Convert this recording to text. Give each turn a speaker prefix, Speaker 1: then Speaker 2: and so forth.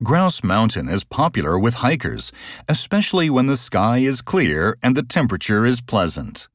Speaker 1: Grouse Mountain is popular with hikers, especially when the sky is clear and the temperature is pleasant.